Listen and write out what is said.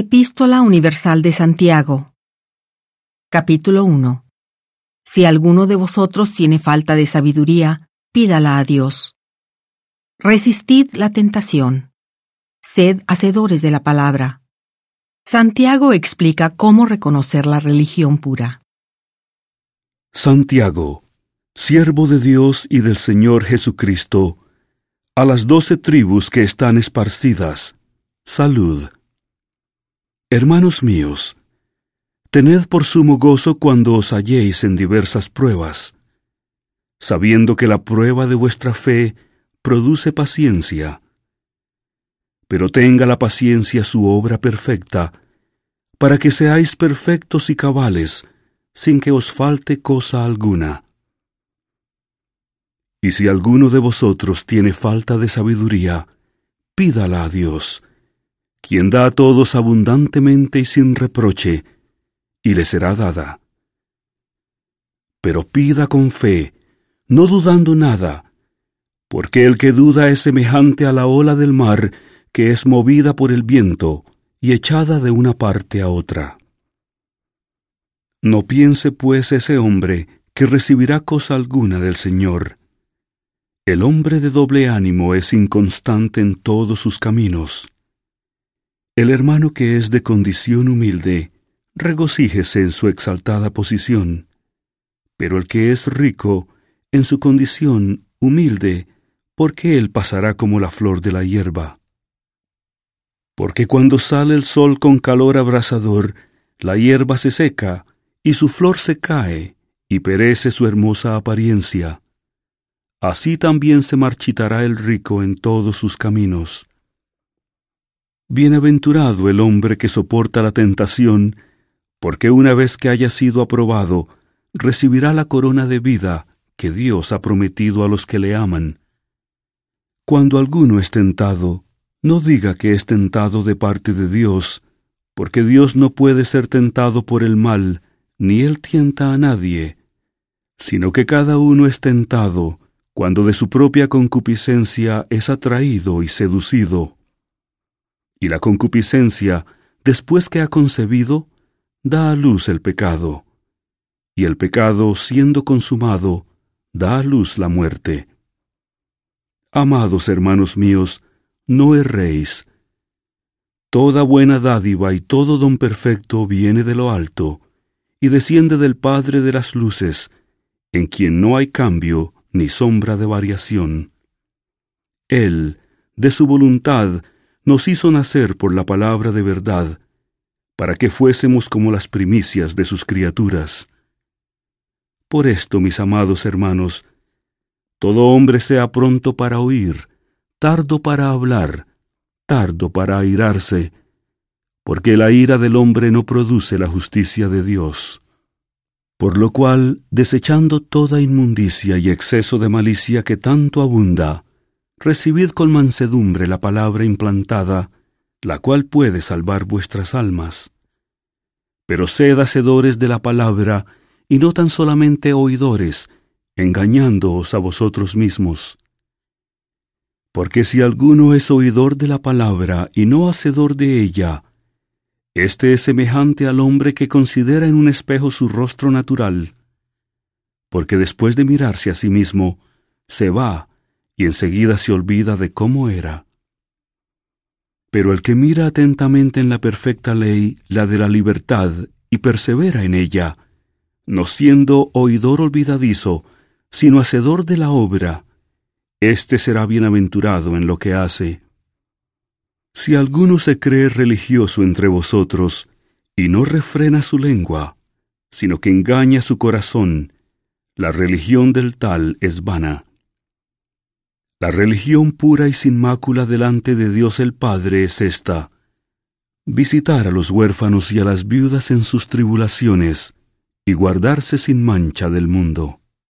Epístola Universal de Santiago Capítulo 1 Si alguno de vosotros tiene falta de sabiduría, pídala a Dios. Resistid la tentación. Sed hacedores de la palabra. Santiago explica cómo reconocer la religión pura. Santiago, siervo de Dios y del Señor Jesucristo, a las doce tribus que están esparcidas, salud. Hermanos míos, tened por sumo gozo cuando os halléis en diversas pruebas, sabiendo que la prueba de vuestra fe produce paciencia. Pero tenga la paciencia su obra perfecta, para que seáis perfectos y cabales, sin que os falte cosa alguna. Y si alguno de vosotros tiene falta de sabiduría, pídala a Dios, quien da a todos abundantemente y sin reproche, y le será dada. Pero pida con fe, no dudando nada, porque el que duda es semejante a la ola del mar que es movida por el viento y echada de una parte a otra. No piense pues ese hombre que recibirá cosa alguna del Señor. El hombre de doble ánimo es inconstante en todos sus caminos. El hermano que es de condición humilde, regocíjese en su exaltada posición, pero el que es rico, en su condición humilde, porque él pasará como la flor de la hierba. Porque cuando sale el sol con calor abrasador, la hierba se seca, y su flor se cae, y perece su hermosa apariencia. Así también se marchitará el rico en todos sus caminos. Bienaventurado el hombre que soporta la tentación, porque una vez que haya sido aprobado, recibirá la corona de vida que Dios ha prometido a los que le aman. Cuando alguno es tentado, no diga que es tentado de parte de Dios, porque Dios no puede ser tentado por el mal, ni él tienta a nadie, sino que cada uno es tentado cuando de su propia concupiscencia es atraído y seducido y la concupiscencia, después que ha concebido, da a luz el pecado, y el pecado, siendo consumado, da a luz la muerte. Amados hermanos míos, no erréis. Toda buena dádiva y todo don perfecto viene de lo alto, y desciende del Padre de las luces, en quien no hay cambio ni sombra de variación. Él, de su voluntad, nos hizo nacer por la palabra de verdad, para que fuésemos como las primicias de sus criaturas. Por esto, mis amados hermanos, todo hombre sea pronto para oír, tardo para hablar, tardo para airarse, porque la ira del hombre no produce la justicia de Dios. Por lo cual, desechando toda inmundicia y exceso de malicia que tanto abunda, recibid con mansedumbre la palabra implantada, la cual puede salvar vuestras almas. Pero sed hacedores de la palabra, y no tan solamente oidores, engañándoos a vosotros mismos. Porque si alguno es oidor de la palabra y no hacedor de ella, éste es semejante al hombre que considera en un espejo su rostro natural, porque después de mirarse a sí mismo, se va y enseguida se olvida de cómo era. Pero el que mira atentamente en la perfecta ley, la de la libertad, y persevera en ella, no siendo oidor olvidadizo, sino hacedor de la obra, éste será bienaventurado en lo que hace. Si alguno se cree religioso entre vosotros, y no refrena su lengua, sino que engaña su corazón, la religión del tal es vana. La religión pura y sin mácula delante de Dios el Padre es esta, visitar a los huérfanos y a las viudas en sus tribulaciones, y guardarse sin mancha del mundo.